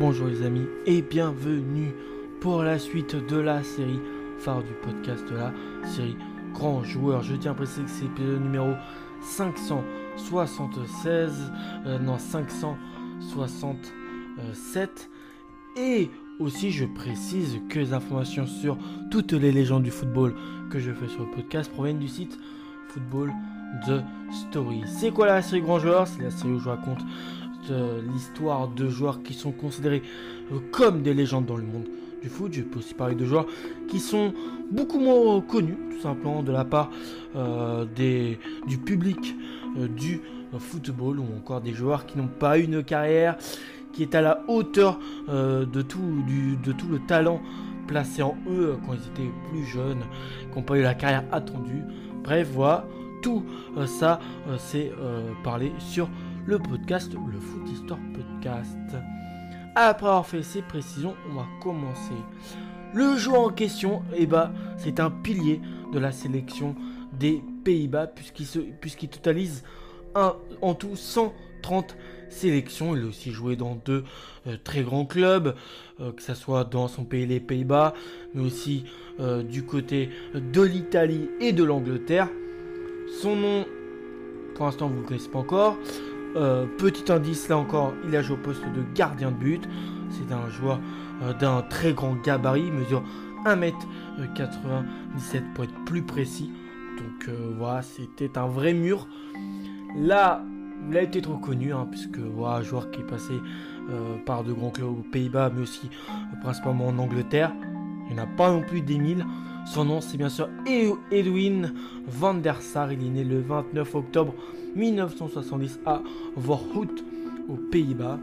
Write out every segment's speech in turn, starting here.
Bonjour les amis et bienvenue pour la suite de la série phare du podcast la série Grand Joueur. Je tiens à préciser que c'est l'épisode numéro 576, euh, non 567 et aussi je précise que les informations sur toutes les légendes du football que je fais sur le podcast proviennent du site Football The Story. C'est quoi la série Grand Joueur? C'est la série où je raconte l'histoire de joueurs qui sont considérés euh, comme des légendes dans le monde du foot. Je peux aussi parler de joueurs qui sont beaucoup moins connus, tout simplement, de la part euh, des, du public euh, du football ou encore des joueurs qui n'ont pas une carrière qui est à la hauteur de, tout, du, de tout le talent placé en eux quand ils étaient plus jeunes, qui n'ont pas eu la carrière attendue. Bref, voilà, tout ça, c'est parlé sur le podcast, le Foot Histoire Podcast. Après avoir fait ces précisions, on va commencer. Le joueur en question, eh ben, c'est un pilier de la sélection des Pays-Bas puisqu'il totalise en tout 130 sélections. Il a aussi joué dans deux euh, très grands clubs, euh, que ce soit dans son pays les Pays-Bas, mais aussi euh, du côté de l'Italie et de l'Angleterre. Son nom, pour l'instant, vous ne le connaissez pas encore. Euh, petit indice, là encore, il a joué au poste de gardien de but. C'est un joueur euh, d'un très grand gabarit, il mesure 1m97 pour être plus précis. Donc euh, voilà, c'était un vrai mur. Là, il a été trop connu, hein, puisque voilà, joueur qui est passé par de grands clubs aux Pays-Bas, mais aussi principalement en Angleterre. Il n'y en a pas non plus des mille. Son nom, c'est bien sûr Edwin van der Sar. Il est né le 29 octobre 1970 à Voorhout, aux Pays-Bas.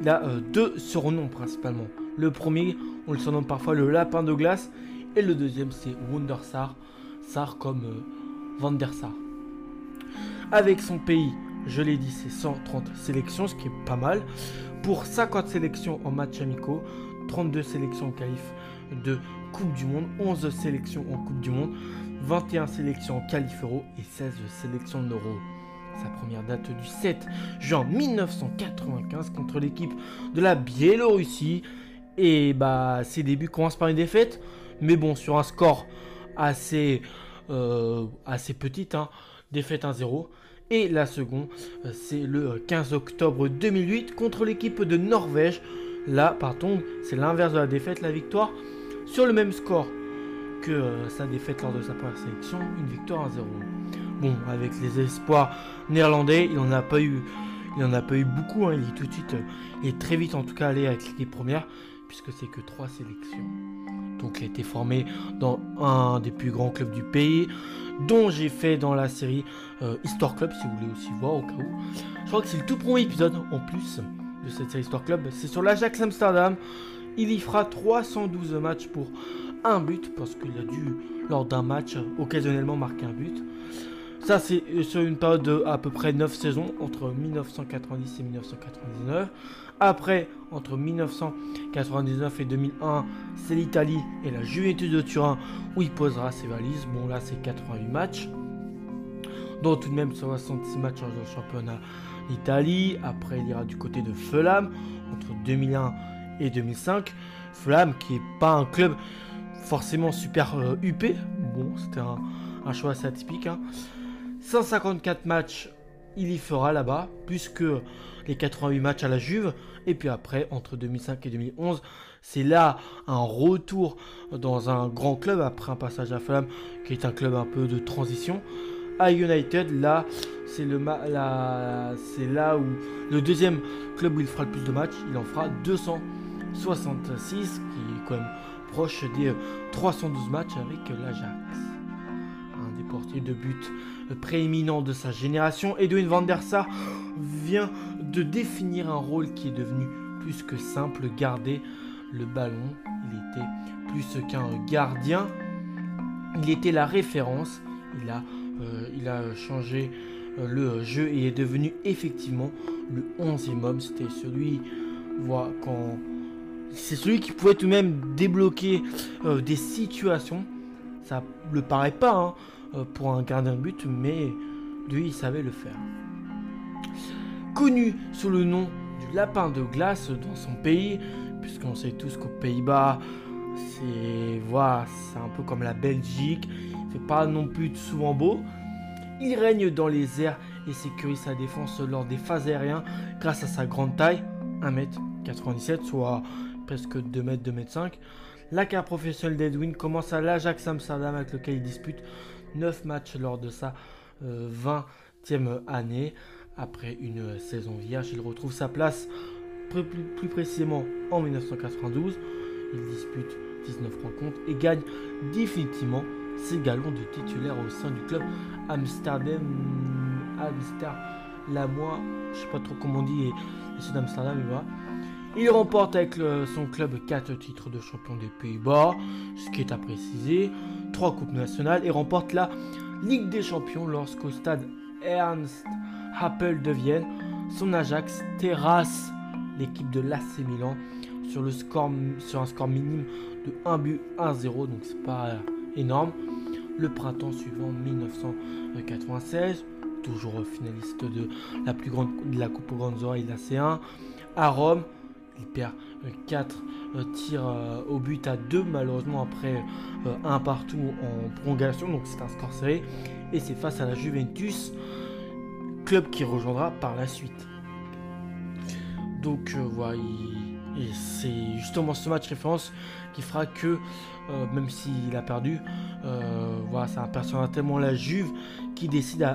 Il a euh, deux surnoms principalement. Le premier, on le surnomme parfois le lapin de glace. Et le deuxième, c'est Wondersar. Sar comme euh, Van der Sar. Avec son pays, je l'ai dit, c'est 130 sélections, ce qui est pas mal. Pour 50 sélections en match amicaux, 32 sélections en qualif de Coupe du Monde, 11 sélections en Coupe du Monde, 21 sélections en qualif euro et 16 sélections en euro. Sa première date du 7 juin 1995 contre l'équipe de la Biélorussie. Et bah ses débuts commencent par une défaite, mais bon sur un score assez, euh, assez petit, hein, défaite 1-0. Et la seconde, euh, c'est le 15 octobre 2008 contre l'équipe de Norvège. Là, pardon, c'est l'inverse de la défaite, la victoire sur le même score que euh, sa défaite lors de sa première sélection, une victoire 1-0. Bon, avec les espoirs néerlandais, il n'en a pas eu, beaucoup. Hein. il est tout de suite, et très vite en tout cas allé avec l'équipe première, puisque c'est que trois sélections. Donc il a été formé dans un des plus grands clubs du pays, dont j'ai fait dans la série euh, Club, si vous voulez aussi voir au cas où. Je crois que c'est le tout premier épisode en plus de cette série Histoire Club. C'est sur l'Ajax Amsterdam. Il y fera 312 matchs pour un but, parce qu'il a dû, lors d'un match, occasionnellement marquer un but. Ça, c'est sur une période de à peu près 9 saisons, entre 1990 et 1999. Après, entre 1999 et 2001, c'est l'Italie et la Juventus de Turin où il posera ses valises. Bon, là, c'est 88 matchs, dont tout de même 66 matchs en championnat d'Italie. Après, il ira du côté de Fulham entre 2001 et 2005. Fulham qui est pas un club forcément super euh. Bon, c'était un, choix assez atypique. Hein. 154 matchs, il y fera là-bas, puisque les 88 matchs à la Juve. Et puis après, entre 2005 et 2011, c'est là un retour dans un grand club après un passage à Fulham, qui est un club un peu de transition. À United, là, c'est le c'est là où le deuxième club où il fera le plus de matchs. Il en fera 266, qui est quand même proche des 312 matchs avec l'Ajax. Un des portiers de but prééminent de sa génération, Edwin van der Sar vient de définir un rôle qui est devenu plus que simple, garder le ballon. Il était plus qu'un gardien, il était la référence, il a, euh, il a changé euh, le jeu et est devenu effectivement le 11e homme. C'était celui, voilà, quand c'est celui qui pouvait tout de même débloquer euh, des situations. Ça le paraît pas, hein, euh, pour un gardien de but, mais lui, il savait le faire. Connu sous le nom du lapin de glace dans son pays, puisqu'on sait tous qu'aux Pays-Bas, c'est voilà, un peu comme la Belgique, il fait pas non plus souvent beau. Il règne dans les airs et sécurise sa défense lors des phases aériennes grâce à sa grande taille, 1m97, soit presque 2m, 2m5. La carrière professionnelle d'Edwin commence à l'Ajax Amsterdam avec lequel il dispute 9 matchs lors de sa 20e euh, année. Après une saison vierge, il retrouve sa place plus, précisément en 1992. Il dispute 19 rencontres et gagne définitivement ses galons de titulaire au sein du club Amsterdam. Amsterdam, la moi, je sais pas trop comment on dit, et, c'est d'Amsterdam, il Il remporte avec son club 4 titres de champion des Pays-Bas, ce qui est à préciser, 3 coupes nationales et remporte la Ligue des Champions lorsqu'au stade Ernst Happel de Vienne, son Ajax terrasse l'équipe de l'AC Milan sur, le score, sur un score minime de 1 but 1-0, donc c'est pas énorme. Le printemps suivant, 1996, toujours finaliste de la plus grande de la Coupe aux Grandes Oreilles, la C1, à Rome, il perd 4 euh, tirs euh, au but à 2 malheureusement après euh, un partout en prolongation. Donc c'est un score serré. Et c'est face à la Juventus club qui rejoindra par la suite. Donc voilà et c'est justement ce match référence qui fera que euh, même s'il a perdu, euh, voilà, ça impressionnera tellement la Juve qui décide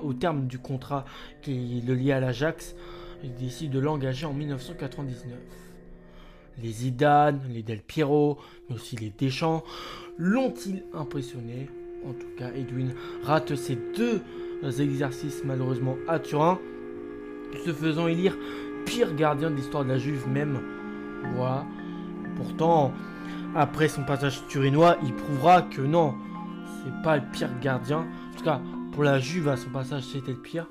au terme du contrat qui le lie à l'Ajax, il décide de l'engager en 1999. Les Zidane, les Del Piero, mais aussi les Deschamps l'ont-ils impressionné? En tout cas, Edwin rate ses deux exercices malheureusement à Turin, se faisant élire pire gardien de l'histoire de la Juve même. Voilà. Pourtant, après son passage turinois, il prouvera que non, c'est pas le pire gardien. En tout cas, pour la Juve, à son passage, c'était le pire.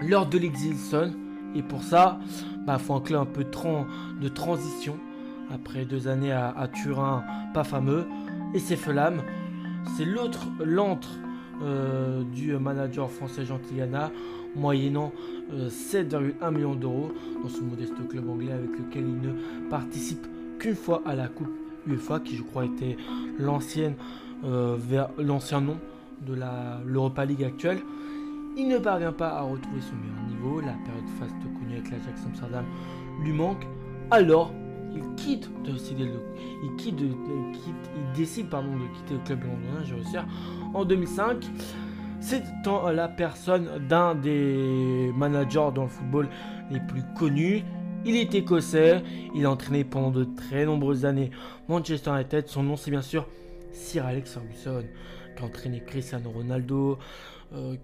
Lors de l'exil sonne, et pour ça, il bah, faut un club un peu de transition. Après deux années à, Turin, pas fameux. Et c'est Felam. C'est l'autre, l'antre euh, du manager français Gentiliana, moyennant 7,1 euh, millions d'euros dans ce modeste club anglais avec lequel il ne participe qu'une fois à la Coupe UEFA, qui je crois était euh, l'ancien nom de l'Europa League actuelle. Il ne parvient pas à retrouver son meilleur niveau, la période faste connue avec l'Ajax Amsterdam lui manque, alors il quitte de décider il quitte, il décide pardon de quitter le club londonien, je en 2005. C'est la personne d'un des managers dans le football les plus connus. Il est écossais, il a entraîné pendant de très nombreuses années Manchester United. Son nom c'est bien sûr Sir Alex Ferguson, qui a entraîné Cristiano Ronaldo, euh,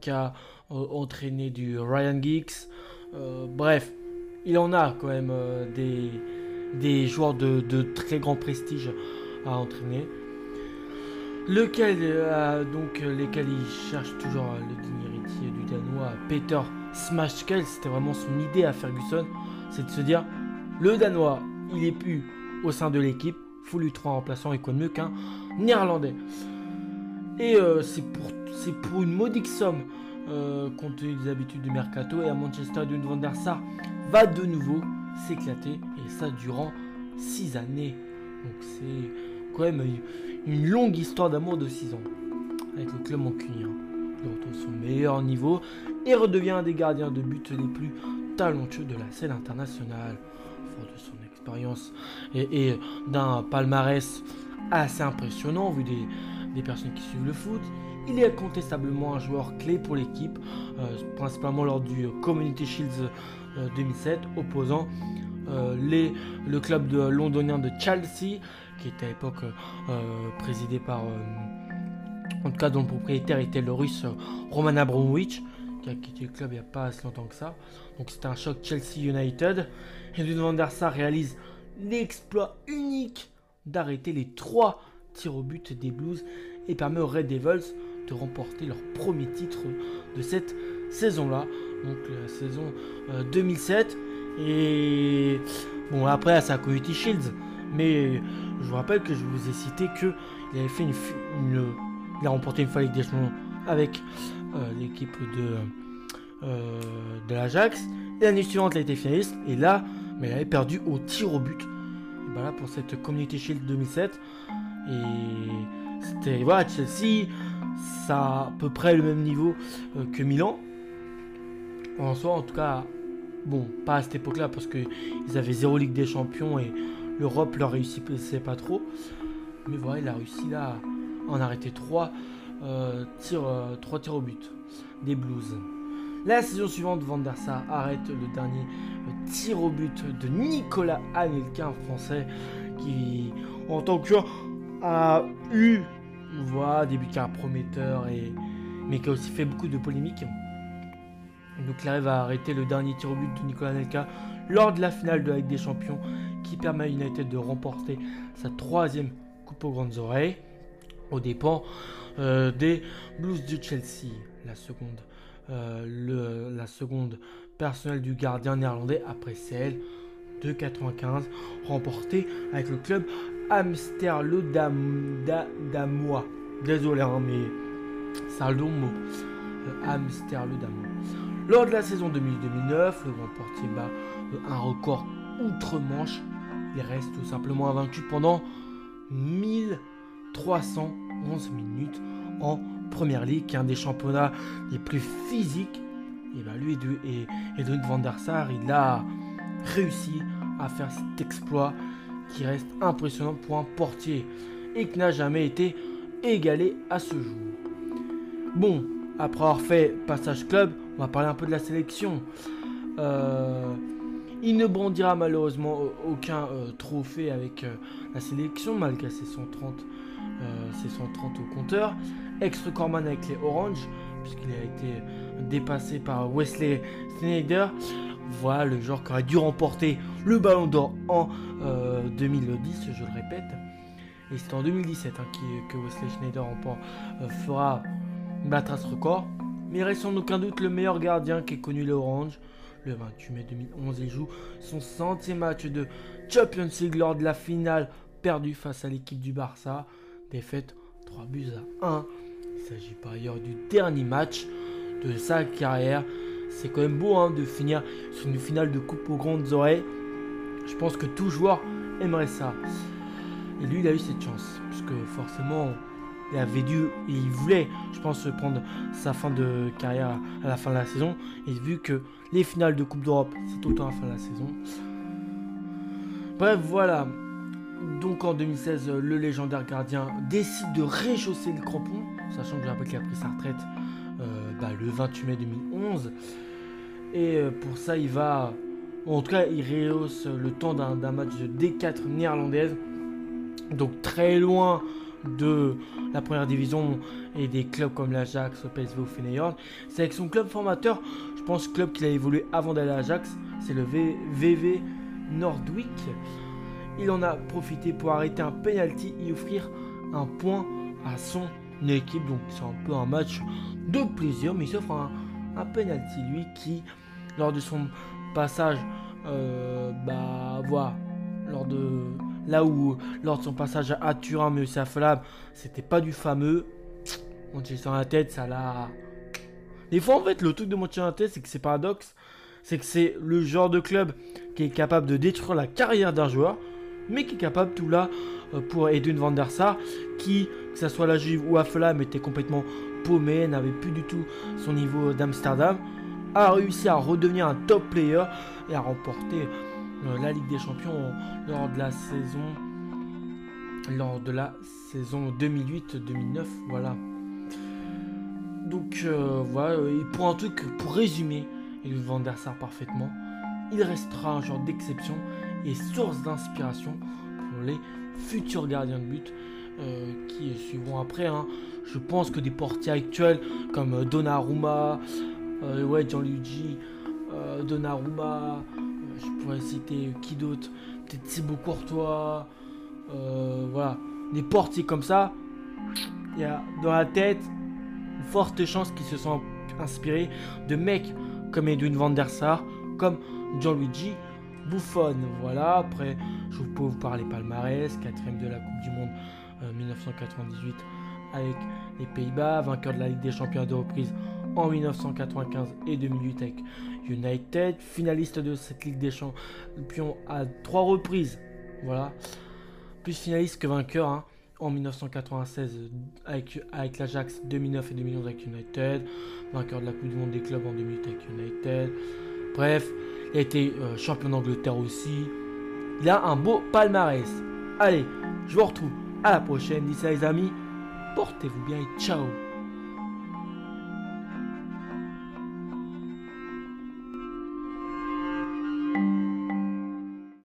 qui a euh, entraîné du Ryan Giggs. Euh, bref, il en a quand même des, joueurs de, très grand prestige à entraîner. Lequel, donc, lesquels il cherche toujours le digne héritier du Danois, Peter Smashkel, c'était vraiment son idée à Ferguson c'est de se dire le Danois, il est plus au sein de l'équipe, faut lui trouver un remplaçant et quoi de mieux qu'un Néerlandais. Et euh, c'est pour, une modique somme, euh, compte tenu des habitudes du mercato, et à Manchester, Dune Van der Sar va de nouveau s'éclater, et ça durant 6 années. Donc c'est quand même une longue histoire d'amour de 6 ans avec le club mancunien. Il retrouve son meilleur niveau et redevient un des gardiens de but les plus talentueux de la scène internationale, fort de son expérience et, d'un palmarès assez impressionnant vu des, personnes qui suivent le foot. Il est incontestablement un joueur clé pour l'équipe, euh, principalement lors du Community Shields 2007, euh, opposant euh, les, le club londonien de Chelsea, qui était à l'époque présidé par, en tout cas dont le propriétaire était le russe Roman Abramovich qui a quitté le club il n'y a pas si longtemps que ça. Donc c'était un choc Chelsea United. Edwin van der Sar réalise l'exploit unique d'arrêter les trois tirs au but des Blues et permet aux Red Devils de remporter leur premier titre de cette saison-là. Donc la saison 2007. Euh, et bon après ça a Community Shields. Mais je vous rappelle que je vous ai cité que il avait fait une, il a remporté une fois des Champions avec euh, l'équipe de de l'Ajax. L'année suivante, elle a été finaliste. Et là, mais elle avait perdu au tir au but. Et ben là, pour cette Community Shield 2007. Et c'était. Voilà, Chelsea, ça a à peu près le même niveau que Milan. En soi, en tout cas, bon, pas à cette époque-là, parce qu'ils avaient zéro Ligue des Champions et l'Europe leur réussissait pas trop. Mais voilà, il a réussi là à en arrêter 3 euh, tirs, euh, tirs au but des Blues. La saison suivante, Van arrête le dernier euh, tir au but de Nicolas Anelka, un français qui, en tant que a eu voilà, des buts prometteurs, et, mais qui a aussi fait beaucoup de polémiques. Donc il arrive à arrêter le dernier tir au but de Nicolas Anelka lors de la finale de la Ligue des Champions qui permet à United de remporter sa troisième coupe aux grandes oreilles aux dépens euh, des Blues de Chelsea. La seconde, euh, la seconde personnelle du gardien néerlandais après celle de 95 remportée avec le club Amsterdam-Damois. Désolé, hein, mais c'est un long mot. Amsterdam. Lors de la saison 2008-2009, le grand portier bat un record outre-Manche. Il reste tout simplement invaincu pendant 1311 minutes en première ligue, qui est un des championnats les plus physiques. Et bah lui et, Edwin van der il a réussi à faire cet exploit qui reste impressionnant pour un portier et qui n'a jamais été égalé à ce jour. Bon, après avoir fait passage club, on va parler un peu de la sélection. Euh, il ne brandira malheureusement aucun euh, trophée avec euh, la sélection, malgré ses 130, ses 130 au compteur. Ex-recordman avec les Orange, puisqu'il a été dépassé par Wesley Snyder. Voilà le genre qui aurait dû remporter le ballon d'or en 2010, je le répète. Et c'est en 2017 hein, que Wesley Schneider fera battra ce record. Mais reste sans aucun doute le meilleur gardien qui ait connu l'Orange. Le 28 mai 2011, il joue son centième match de Champions League lors de la finale perdue face à l'équipe du Barça. Défaite 3 buts à 1. Il s'agit par ailleurs du dernier match de sa carrière. C'est quand même beau hein, de finir sur une finale de coupe aux grandes oreilles. Je pense que tout joueur aimerait ça. Et lui, il a eu cette chance. Puisque forcément, il avait dû, il voulait, je pense, prendre sa fin de carrière à la fin de la saison. Et vu que les finales de Coupe d'Europe, c'est à la fin de la saison. Bref, voilà. Donc en 2016, le légendaire gardien décide de réchausser le crampon, sachant que je rappelle qu'il a pris sa retraite le 28 mai 2011. Et euh, pour ça, il va. En tout cas, il rehausse le temps d'un match de D4 néerlandaise. Donc très loin de la première division et des clubs comme l'Ajax, PSV ou Feyenoord. C'est avec son club formateur, je pense club qu'il a évolué avant d'aller à l'Ajax, c'est le VV Nordwick. Il en a profité pour arrêter un penalty et offrir un point à son équipe. Donc c'est un peu un match de plaisir, mais il s'offre un, un penalty lui qui, lors de son passage, euh, bah voilà, lors de Là où, lors de son passage à Turin, mais aussi à Fulham, c'était pas du fameux. Manchester United, ça l'a. Des fois, en fait, le truc de Manchester United, c'est que c'est paradoxe. C'est que c'est le genre de club qui est capable de détruire la carrière d'un joueur, mais qui est capable tout là euh, pour Edwin van der Sar, qui, que ce soit la Juve ou à Fulham, était complètement paumé, n'avait plus du tout son niveau d'Amsterdam, a réussi à redevenir un top player et à remporter euh, la Ligue des Champions lors de la saison lors de la saison 2008-2009 voilà. Donc euh, voilà et pour un truc pour résumer il Van der Sar parfaitement. Il restera un genre d'exception et source d'inspiration pour les futurs gardiens de but. euh, qui suivront après hein. je pense que des portiers actuels comme Donnarumma ouais Gianluigi Donnarumma je pourrais citer qui d'autre? Peut-être Thibaut Courtois. Euh, voilà. Des portiers comme ça. Il y a dans la tête une forte chance qu'ils se sont inspirés de mecs comme Edwin van der Sar, comme Gianluigi Buffon. Voilà. Après, je peux vous parler palmarès, quatrième de la Coupe du Monde 1998 euh, avec les Pays-Bas, vainqueur de la Ligue des Champions de reprise en 1995 et 2008 avec United, finaliste de cette Ligue des Champions à trois reprises. Voilà. Plus finaliste que vainqueur hein, en 1996 avec, avec l'Ajax, 2009 et 2011 avec United, vainqueur de la Coupe du Monde des clubs en 2008 avec United. Bref, il a été euh, champion d'Angleterre aussi. Il a un beau palmarès. Allez, je vous retrouve à la prochaine. D'ici les amis, portez-vous bien et ciao